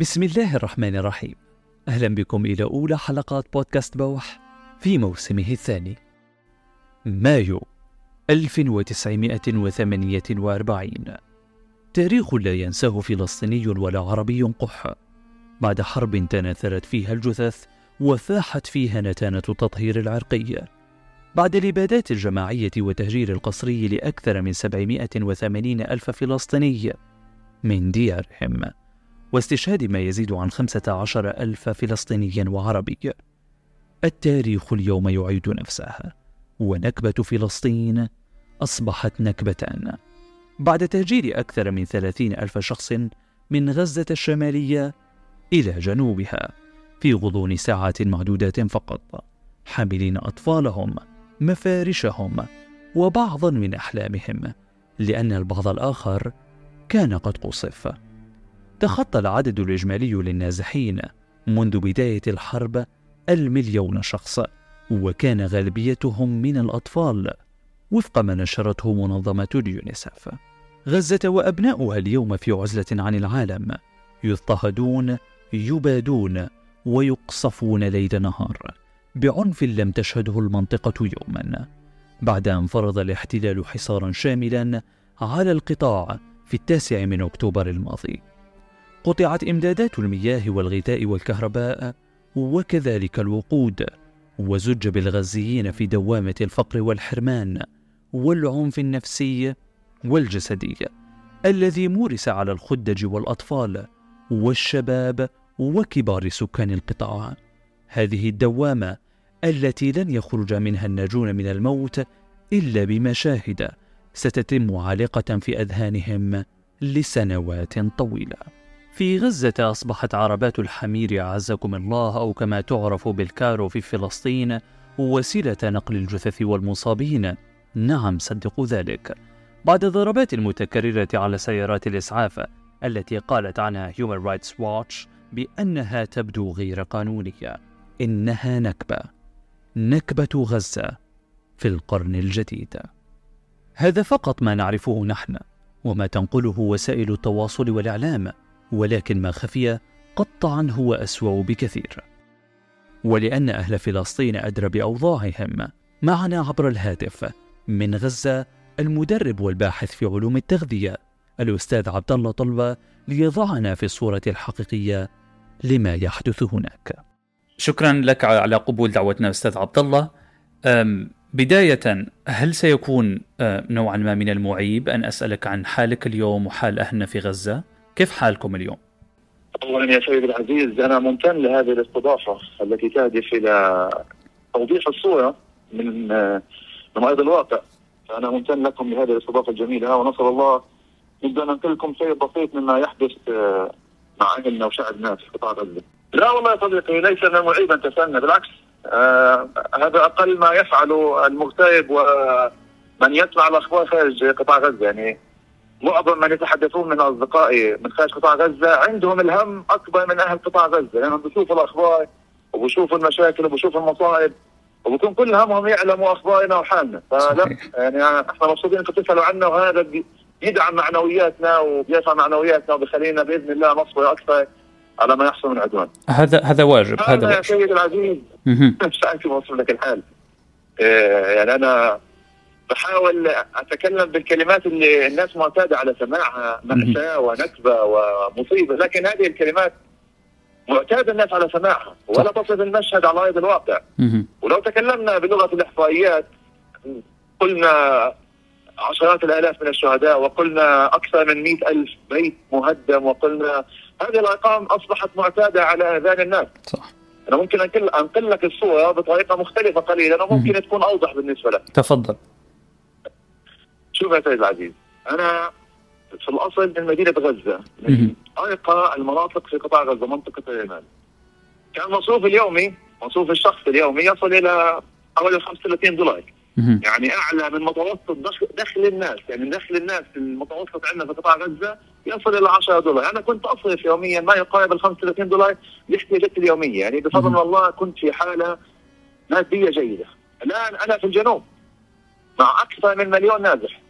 بسم الله الرحمن الرحيم. أهلا بكم إلى أولى حلقات بودكاست بوح في موسمه الثاني مايو 1948 تاريخ لا ينساه فلسطيني ولا عربي قح. بعد حرب تناثرت فيها الجثث وفاحت فيها نتانة التطهير العرقي. بعد الإبادات الجماعية والتهجير القسري لأكثر من 780 ألف فلسطيني من ديارهم. واستشهاد ما يزيد عن خمسة عشر ألف فلسطيني وعربي. التاريخ اليوم يعيد نفسه ونكبة فلسطين أصبحت نكبة. بعد تهجير أكثر من ثلاثين ألف شخص من غزة الشمالية إلى جنوبها في غضون ساعات معدودات فقط حاملين أطفالهم مفارشهم وبعضا من أحلامهم لأن البعض الآخر كان قد قصف. تخطى العدد الإجمالي للنازحين منذ بداية الحرب المليون شخص وكان غالبيتهم من الأطفال وفق ما نشرته منظمة اليونيسف. غزة وأبناؤها اليوم في عزلة عن العالم يضطهدون يبادون ويقصفون ليل نهار. بعنف لم تشهده المنطقة يوما بعد أن فرض الاحتلال حصارا شاملا على القطاع في التاسع من أكتوبر الماضي. قطعت إمدادات المياه والغذاء والكهرباء وكذلك الوقود وزج بالغزيين في دوامة الفقر والحرمان والعنف النفسي والجسدي الذي مورس على الخدج والأطفال والشباب وكبار سكان القطاع. هذه الدوامة التي لن يخرج منها الناجون من الموت إلا بمشاهد ستتم عالقة في أذهانهم لسنوات طويلة. في غزة أصبحت عربات الحمير أعزكم الله أو كما تعرف بالكارو في فلسطين وسيلة نقل الجثث والمصابين. نعم صدقوا ذلك. بعد الضربات المتكررة على سيارات الإسعاف التي قالت عنها Human Rights Watch بأنها تبدو غير قانونية. إنها نكبة. نكبة غزة في القرن الجديد. هذا فقط ما نعرفه نحن وما تنقله وسائل التواصل والإعلام. ولكن ما خفي قطعا هو أسوأ بكثير ولأن أهل فلسطين أدرى بأوضاعهم معنا عبر الهاتف من غزة المدرب والباحث في علوم التغذية الأستاذ عبد الله طلبة ليضعنا في الصورة الحقيقية لما يحدث هناك. شكرا لك على قبول دعوتنا أستاذ عبد الله. بداية هل سيكون نوعا ما من المعيب أن أسألك عن حالك اليوم وحال أهلنا في غزة؟ كيف حالكم اليوم؟ اولا يا سيدي العزيز أنا ممتن لهذه الاستضافة التي تهدف إلى توضيح الصورة من من ارض الواقع فأنا ممتن لكم لهذه الاستضافة الجميلة ونسال الله نبدأ ننقل لكم شيء بسيط مما يحدث مع اهلنا وشعبنا في قطاع غزة. لا والله يا صديقي ليس من المعيب أن تسألنا بالعكس آه هذا أقل ما يفعله المغترب ومن يسمع الاخبار خارج قطاع غزة يعني معظم من يتحدثون من أصدقائي من خارج قطاع غزة عندهم الهم أكبر من أهل قطاع غزة لأنهم بيشوفوا الأخبار وبيشوفوا المشاكل وبيشوفوا المصائب وبكون كل همهم يعلموا أخبارنا وحالنا. فلا يعني إحنا مبسوطين إنكم تسألوا عنا وهذا بيدعم معنوياتنا وبيرفع معنوياتنا وبيخلينا بإذن الله نصبر أكثر على ما يحصل من عدوان. هذا هذا واجب هذا واجب. يا سيدي العزيز مش عارف لك الحال. يعني أنا بحاول أتكلم بالكلمات اللي الناس معتادة على سماعها مأساة ونكبة ومصيبة لكن هذه الكلمات معتاد الناس على سماعها ولا تصف المشهد على أرض الواقع. ولو تكلمنا بلغة الإحصائيات قلنا عشرات الآلاف من الشهداء وقلنا أكثر من مئة ألف بيت مهدم وقلنا هذه الأرقام أصبحت معتادة على آذان الناس. صح. أنا ممكن انقل لك الصورة بطريقة مختلفة قليلا وممكن تكون أوضح بالنسبة لك. تفضل. شوف يا سيد العزيز أنا في الأصل من مدينة غزة من أرقى المناطق في قطاع غزة منطقة الرمال كان مصروف اليومي مصروف الشخص اليومي يصل إلى حوالي 35 دولار. يعني أعلى من متوسط دخل الناس يعني دخل الناس المتوسط عندنا في قطاع غزة يصل إلى 10 دولار. أنا كنت أصرف يوميا ما يقارب ال 35 دولار لاحتياجاتي اليوميه يعني بفضل الله كنت في حالة مادية جيدة. الآن أنا في الجنوب مع أكثر من مليون نازح.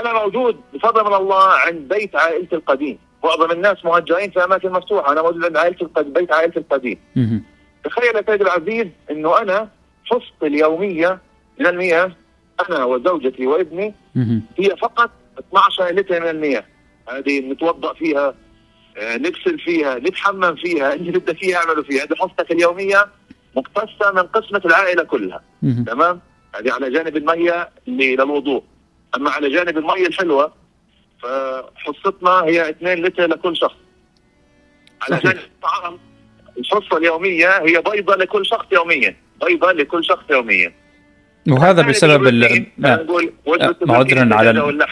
أنا موجود بفضل من الله عند بيت عائلتي القديم. معظم الناس مهجرين في أماكن مفتوحة. أنا موجود عند عائلتي القديم بيت عائلتي القديم. تخيل يا سيدي العزيز إنه أنا حصتي اليومية من المياه أنا وزوجتي وابني. هي فقط 12 لتر من المياه هذه نتوضأ فيها آه، نغسل فيها نتحمم فيها. اللي بدك فيها أعمله فيها. هذه حصتك اليومية مقتصة من قسمة العائلة كلها. تمام؟ هذه على جانب المية اللي للوضوء. أما على جانب المية الحلوة فحصتنا هي 2 لتر لكل شخص. على. جانب الطعام الحصة اليومية هي بيضة لكل شخص يوميا. بيضة لكل شخص يوميا. وهذا بسبب ال... آه، عذراً على ال-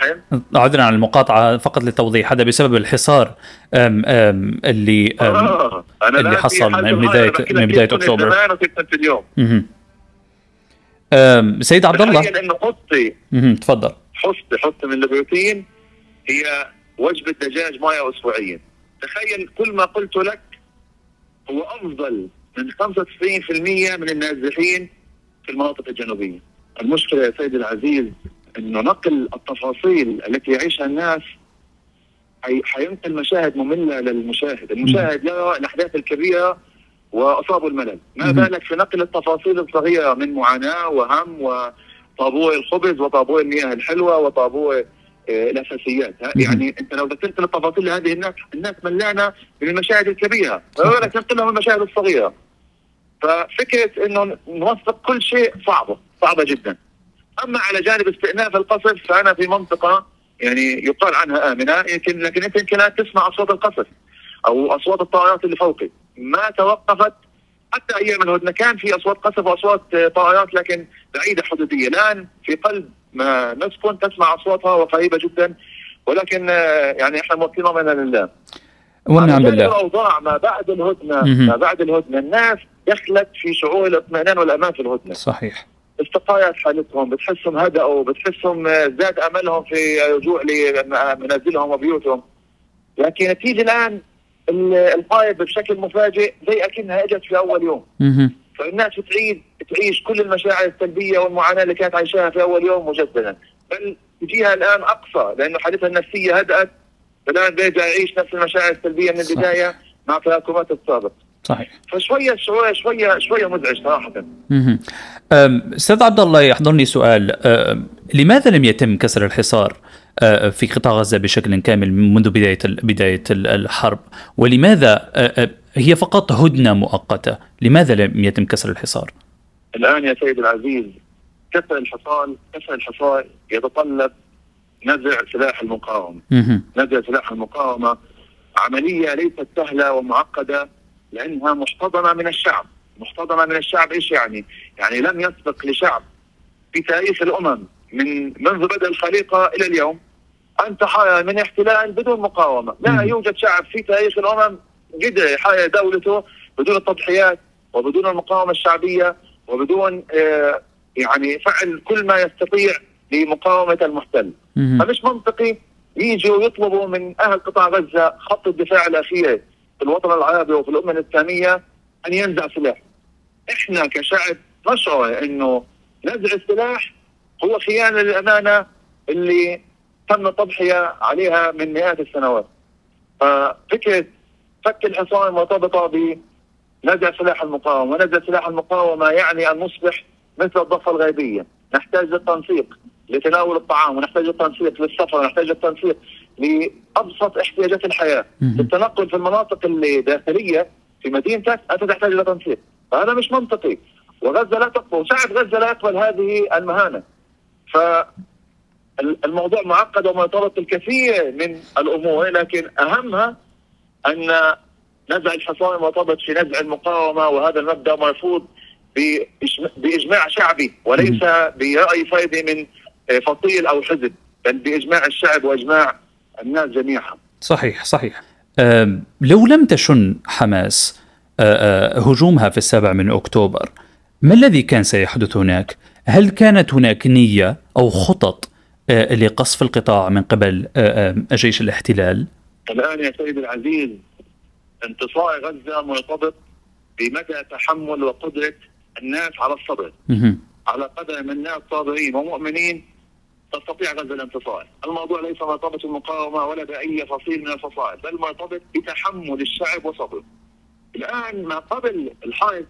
عذرا عن المقاطعة فقط للتوضيح. هذا بسبب الحصار أم أم اللي أم آه. أنا اللي حصل من لك من وكيف كنت اليوم. أم سيد عبد الله. تفضل. حصتي حصتي من البروتين هي وجبة دجاج مايا أسبوعيا. تخيل كل ما قلت لك هو أفضل من 95% من النازحين في المناطق الجنوبية. المشكلة يا سيدي العزيز أنه نقل التفاصيل التي يعيشها الناس حي- حينقل مشاهد مملة للمشاهد. المشاهد يرى الأحداث الكبيرة وأصابه الملل. ما. بالك في نقل التفاصيل الصغيرة من معاناة وهم وطابور الخبز وطابور المياه الحلوة وطابور آه، الأساسيات. يعني أنت لو ذكرت التفاصيل لهذه الناس الناس ملانة من المشاهد الكبيره. ولا تنقلهم المشاهد الصغيرة. ففكرة إنه نوثق كل شيء صعبة صعبة جدا. أما على جانب استئناف القصف فأنا في منطقة يعني يقال عنها آمنة يمكن لكن أنت يمكن لا تسمع أصوات القصف أو أصوات الطائرات اللي فوقي. ما توقفت حتى أيام الهدنه كان في أصوات قصف واصوات آه، طائرات لكن بعيدة حدودية. الآن في قلب ما نسكن تسمع أصواتها وقريبة جدا ولكن آه، يعني إحنا موكلين امرنا لله. على جانب بالله الأوضاع ما بعد الهدنة. ما بعد الهدنة. الناس دخلت في شعور الاطمئنان والأمان في الهدنة. صحيح. استقايت حالتهم بتحسهم هدأوا بتحسهم آه، زاد أملهم في رجوع لمنازلهم وبيوتهم. لكن تيجي الآن ال- القائد بشكل مفاجئ زي أكنها إجت في أول يوم. فالناس تعيد تعيش كل المشاعر السلبية والمعاناة اللي كانت عايشاها في أول يوم مجددا بل تجيها الآن أقصى لأنه حالتها النفسية هدأت فالان بيرجع يعيش نفس المشاعر السلبية من. البداية مع تراكمات السابق صحيح. فشويه شوية شوية شوية مزعج صراحة. أستاذ عبد الله يحضرني سؤال. لماذا لم يتم كسر الحصار في قطاع غزة بشكل كامل منذ بداية بداية ال- الحرب؟ ولماذا هي فقط هدنة مؤقتة لماذا لم يتم كسر الحصار؟ الآن يا سيد العزيز كسر الحصان كسر الحصار يتطلب نزع سلاح المقاومة. نزع سلاح المقاومة. عملية ليست سهلة ومعقدة. لأنها محتضنه من الشعب، محتضنه من الشعب إيش يعني؟ يعني لم يسبق لشعب في تاريخ الأمم من منذ بدء الخليقة إلى اليوم أن تحايا من احتلال بدون مقاومة، لا. يوجد شعب في تاريخ الأمم قدر يحايا دولته بدون التضحيات وبدون المقاومة الشعبية وبدون آه، يعني فعل كل ما يستطيع لمقاومة المحتل. فمش منطقي يجوا يطلبوا من أهل قطاع غزة خط الدفاع الأخير في الوطن العربي وفي الامه الاسلاميه أن ينزع سلاح. إحنا كشعب نشعر إنه نزع السلاح هو خيانة للأمانة اللي تم التضحيه عليها من مئات السنوات. ففكرة فك الحصان المرتبطه بنزع سلاح المقاومة، ونزع سلاح المقاومة يعني أن نصبح مثل الضفة الغربيه، نحتاج للتنسيق لتناول الطعام ونحتاج التنسيق للسفر ونحتاج التنسيق لأبسط احتياجات الحياة. مهم. التنقل في المناطق الداخلية في مدينتك أنت تحتاج إلى تنسيق. فهذا مش منطقي. وغزة لا تقبل وشعب غزة لا يقبل هذه المهانة. ف الموضوع معقد ومرتبط بالكثير من الأمور لكن أهمها أن نزع الحصان مرتبط في نزع المقاومة وهذا المبدأ مرفوض بإجماع شعبي وليس برأي فردي من فصيل أو حزب بل بإجماع الشعب وإجماع الناس جميعا صحيح صحيح لو لم تشن حماس هجومها في السابع من أكتوبر ما الذي كان سيحدث هناك؟ هل كانت هناك نية أو خطط لقصف القطاع من قبل جيش الاحتلال؟ الآن يا سيدي العزيز انتصار غزة مرتبط بمدى تحمل وقدرة الناس على الصبر. على قدر من الناس صابرين ومؤمنين تستطيع غزه الانتصار، الموضوع ليس مرتبط بالمقاومة ولا بأي فصيل من الفصائل، بل مرتبط بتحمل الشعب وصبره. الآن ما قبل الحرب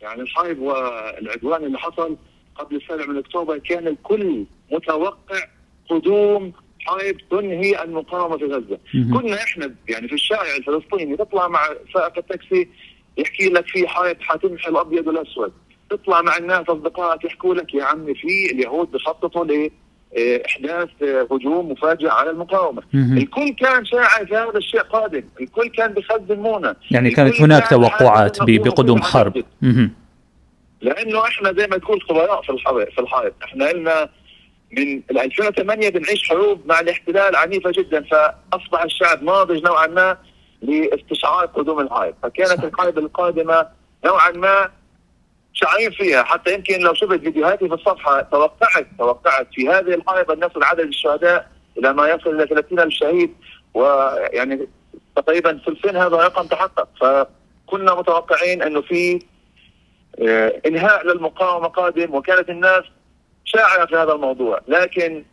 يعني الحرب والعدوان اللي حصل قبل السابع من أكتوبر كان الكل متوقع قدوم حرب تنهي المقاومة في غزة، كنا إحنا يعني في الشارع الفلسطيني تطلع مع سائق التاكسي يحكي لك في حرب حتمحي الأبيض والأسود، تطلع مع الناس أصدقائك يحكوا لك يا عمي في اليهود بخططوا لاحداث هجوم مفاجئ على المقاومة، الكل كان شاعر هذا الشيء قادم، الكل كان بخزن مونه يعني كانت هناك توقعات بقدوم حرب. لأنه إحنا زي ما تقول خبراء في الحرب في الحرب، إحنا لنا من 2008 بنعيش حروب مع الاحتلال عنيفة جدا فأصبح الشعب ناضج نوعا ما لاستشعار قدوم الحرب، فكانت الحرب القادمة نوعا ما شعرين فيها. حتى يمكن لو شفت فيديوهاتي في الصفحة توقعت توقعت في هذه الحرب أن يصل عدد الشهداء إلى ما يصل إلى 30 ألف شهيد ويعني تقريبا ثلثين هذا الرقم تحقق. فكنا متوقعين أنه في آه، إنهاء للمقاومة قادم وكانت الناس شاعرة في هذا الموضوع. لكن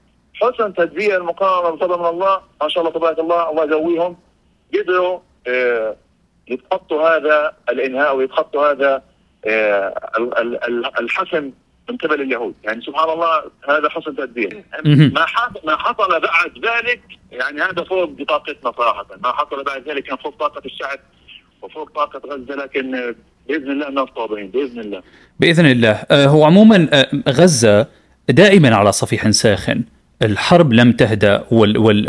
حسن تدبير المقاومة بفضل من الله ما شاء الله تبارك الله الله يقويهم قدروا آه، يتخطوا هذا الإنهاء ويتخطوا هذا آه، الحسم من قبل اليهود يعني سبحان الله هذا حسن تدبير ما ما حصل بعد ذلك يعني هذا فوق بطاقتنا صراحة. ما حصل بعد ذلك كان فوق طاقة الشعب وفوق طاقة غزة لكن بإذن الله الناس طابعين بإذن الله. بإذن الله. آه، هو عموما آه، غزة دائما على صفيح ساخن. الحرب لم تهدأ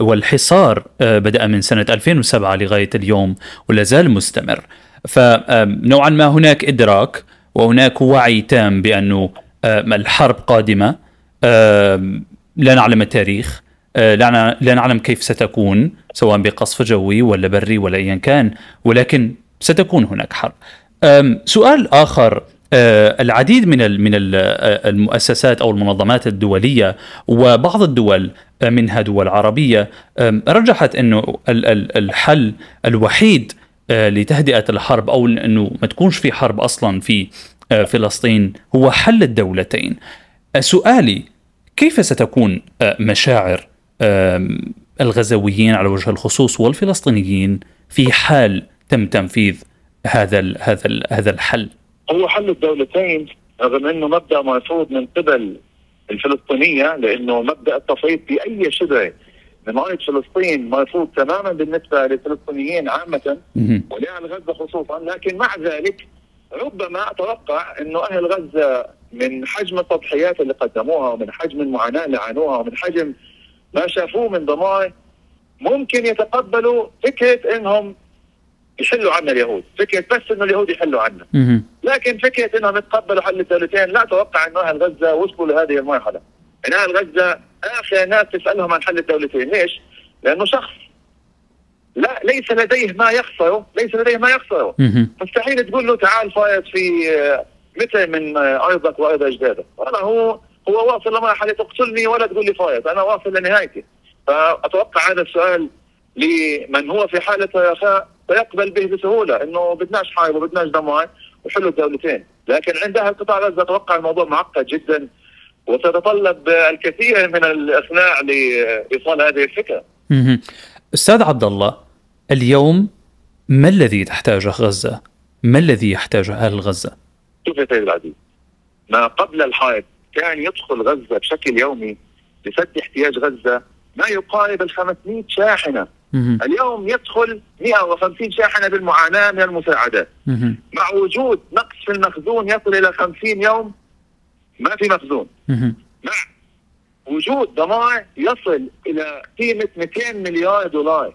والحصار بدأ من سنة 2007 لغاية اليوم ولا زال مستمر. فنوعا ما هناك إدراك وهناك وعي تام بأنه الحرب قادمة لا نعلم التاريخ لا نعلم كيف ستكون سواء بقصف جوي ولا بري ولا ايا كان ولكن ستكون هناك حرب. سؤال آخر العديد من من المؤسسات أو المنظمات الدولية وبعض الدول منها دول عربية رجحت أنه الحل الوحيد آه، لتهدئة الحرب أو إنه ما تكونش في حرب أصلا في آه، فلسطين هو حل الدولتين. آه، سؤالي كيف ستكون مشاعر الغزويين على وجه الخصوص والفلسطينيين في حال تم تنفيذ هذا هذا هذا الحل؟ هو حل الدولتين رغم إنه مبدأ مرفوض من قبل الفلسطينية لإنه مبدأ التفريط في اي شبه من ارض فلسطين مرفوض تماما بالنسبة للفلسطينيين عامة ولأهل غزة خصوصا لكن مع ذلك ربما أتوقع إنه أهل غزة من حجم التضحيات اللي قدموها ومن حجم المعاناة اللي عانوها ومن حجم ما شافوه من دمار ممكن يتقبلوا فكرة إنهم يحلوا عنا اليهود، فكرة بس إنه اليهود يحلوا عنا. لكن فكرة إنهم يتقبلوا حل الدولتين لا أتوقع إنه أهل غزة وصلوا لهذه المرحلة. أهل غزه اخر ناس تسألهم عن حل الدولتين، ليش؟ لأنه شخص. لا ليس لديه ما يخسره، ليس لديه ما يخسره، مستحيل تقول له تعال فايز في آه، متر من آه، ارضك وارض أجدادك، أنا هو هو واصل لمرحله تقتلني ولا تقول لي فايز، أنا واصل لنهايتي. فأتوقع هذا السؤال لمن هو في حالة رخاء سيقبل به بسهولة إنه بدناش حرب وبدناش دمار وحلوا الدولتين، لكن عند أهل قطاع غزة أتوقع الموضوع معقد جدا. وتتطلب الكثير من الاقناع لإيصال هذه الفكرة. أستاذ عبد الله اليوم ما الذي تحتاجه غزة؟ ما الذي يحتاجه أهل غزة؟ شوف يا سيد العزيز ما قبل الحرب كان يدخل غزة بشكل يومي لسد احتياج غزة ما يقارب ال 500 شاحنه اليوم يدخل 150 شاحنة بالمعاناة من المساعدات مع وجود نقص في المخزون يصل إلى 50 يوم ما في مخزون. مع وجود دمار يصل إلى قيمة 200 مليار دولار.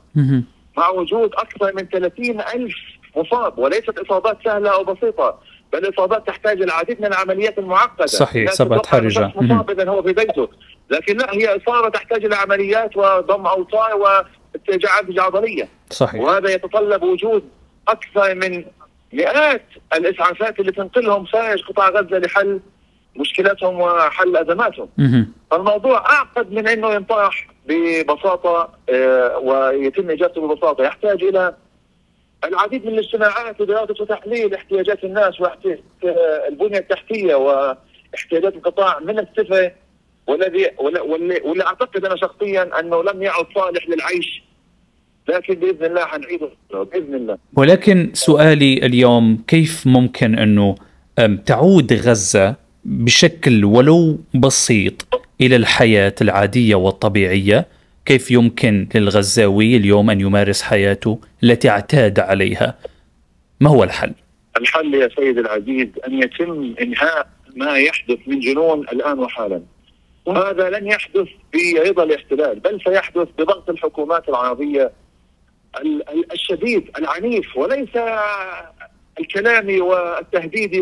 مع وجود أكثر من 30 ألف مصاب وليست إصابات سهلة أو بسيطة بل إصابات تحتاج العديد من العمليات المعقدة. صحيح اصابات حرجة. مصاب إذا هو في بيته لكن لا هي إصابة تحتاج إلى عمليات وضم اوتار واسترجاعات عضليه صحيح. وهذا يتطلب وجود أكثر من مئات الإسعافات اللي تنقلهم خارج قطاع غزة لحل مشكلاتهم وحل أزماتهم. فالموضوع أعقد من إنه ينطرح ببساطة آه، ويتم إجابته ببساطة، يحتاج إلى العديد من الاجتماعات لدراسه وتحليل احتياجات الناس واحتياجات آه، البنيه التحتية واحتياجات القطاع من الصفر. والذي واللي أعتقد أنا شخصيا أنه لم يعد صالح للعيش. لكن بإذن الله حنعيده بإذن الله. ولكن سؤالي اليوم كيف ممكن أنه تعود غزة بشكل ولو بسيط إلى الحياة العادية والطبيعية كيف يمكن للغزاوي اليوم أن يمارس حياته التي اعتاد عليها؟ ما هو الحل؟ الحل يا سيد العزيز أن يتم إنهاء ما يحدث من جنون الآن وحالا. وهذا لن يحدث برضا الاحتلال بل سيحدث بضغط الحكومات العربية الشديد العنيف وليس الكلامي والتهديدي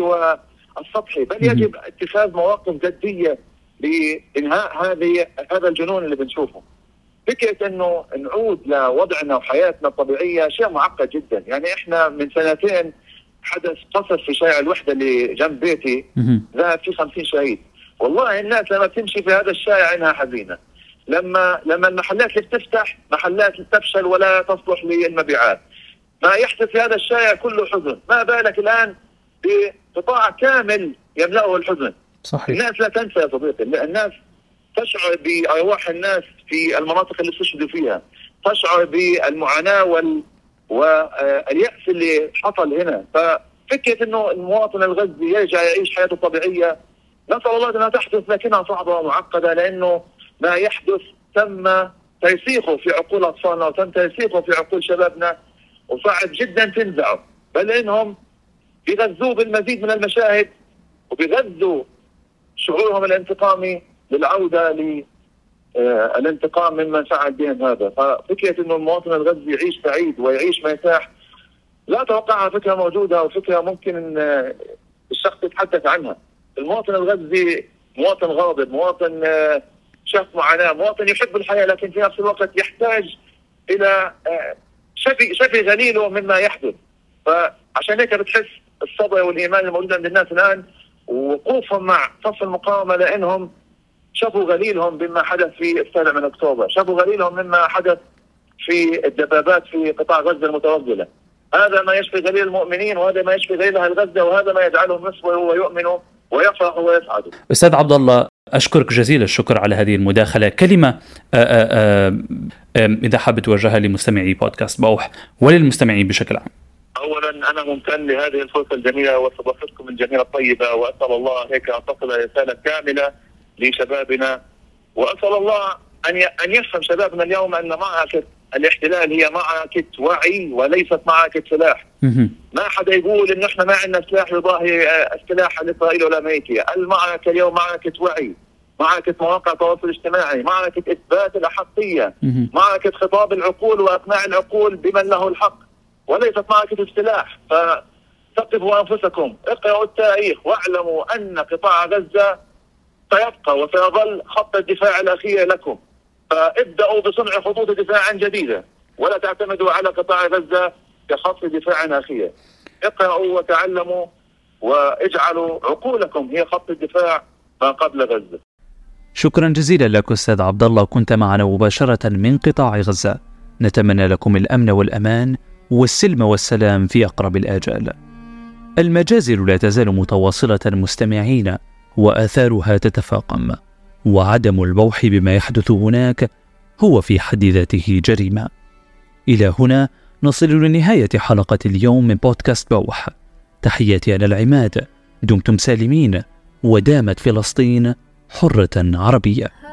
والسطحي بل يجب اتخاذ مواقف جدية لإنهاء هذه هذا الجنون اللي بنشوفه. فكرة إنه نعود لوضعنا وحياتنا الطبيعية شيء معقد جدا، يعني إحنا من سنتين حدث قصف في شارع الوحدة اللي جنب بيتي ذهب فيه 50 شهيد. والله الناس لما تمشي في هذا الشارع انها حزينة. لما لما المحلات اللي بتفتح محلات تفشل ولا تصلح للمبيعات. ما يحدث في هذا الشارع كله حزن، ما بالك الآن بقطاع كامل يملأه الحزن. صحيح. الناس لا تنسى يا صديقي، الناس تشعر بأرواح الناس في المناطق اللي استشهدوا فيها، تشعر بالمعاناة وال واليأس اللي حصل هنا، ففكرة إنه المواطن الغزي يرجع يعيش حياته الطبيعية نسأل الله أنها تحدث لكنها صعبة ومعقدة لأنه ما يحدث تم ترسيخه في عقول أطفالنا وتم ترسيخه في عقول شبابنا وصعب جدا تنزعه. بل إنهم بيغذوه بالمزيد من المشاهد وبيغذوا شعورهم الانتقامي للعودة للانتقام ممن فعل بهم هذا، ففكرة إنه المواطن الغزي يعيش سعيد ويعيش مرتاح لا اتوقعها فكرة موجودة وفكره ممكن إن الشخص يتحدث عنها. المواطن الغزي مواطن غاضب، مواطن شاف معاناة، مواطن يحب الحياة لكن في نفس الوقت يحتاج إلى شفي شفي غليله مما يحدث. فعشان هيك بتحس الصبر والإيمان الموجود عند الناس الآن ووقوفهم مع صف المقاومة لأنهم شافوا غليلهم بما حدث في السابع من أكتوبر، شافوا غليلهم مما حدث في الدبابات في قطاع غزة المتوغلة. هذا ما يشفي غليل المؤمنين وهذا ما يشفي غليل أهل غزة وهذا ما يجعلهم يصبروا ويؤمنوا ويفرحوا ويسعدوا. أستاذ عبد الله أشكرك جزيل الشكر على هذه المداخلة، كلمة آآ آآ إذا حابب توجهها لمستمعي بودكاست بوح وللمستمعين بشكل عام. اولا أنا ممتن لهذه الفرصة الجميلة واستضافتكم الجميلة الطيبة وأسأل الله هيك أن تصل رسالة كاملة لشبابنا وأسأل الله أن أن يفهم شبابنا اليوم أن معركه الاحتلال هي معركه وعي وليست معركه سلاح. ما حدا يقول انه إحنا ما عندنا سلاح يضاهي السلاح الاسرائيلي والامريكي، المعركه اليوم معركة وعي. معركة مواقع التواصل الاجتماعي، معركة إثبات الأحقية، معركة خطاب العقول وإقناع العقول بمن له الحق، وليست معركة السلاح فثقفوا أنفسكم اقرأوا التاريخ واعلموا أن قطاع غزة سيبقى وسيظل خط الدفاع الأخير لكم. فابدأوا بصنع خطوط دفاع جديدة ولا تعتمدوا على قطاع غزة كخط دفاع أخير. اقرأوا وتعلموا واجعلوا عقولكم هي خط الدفاع ما قبل غزة. شكرا جزيلا لك أستاذ عبد الله كنت معنا مباشرة من قطاع غزة. نتمنى لكم الأمن والأمان. والسلم والسلام في أقرب الآجال. المجازر لا تزال متواصلة مستمعين وآثارها تتفاقم وعدم البوح بما يحدث هناك هو في حد ذاته جريمة. إلى هنا نصل لنهاية حلقة اليوم من بودكاست بوح. تحياتي أنا العماد دمتم سالمين ودامت فلسطين حرة عربية.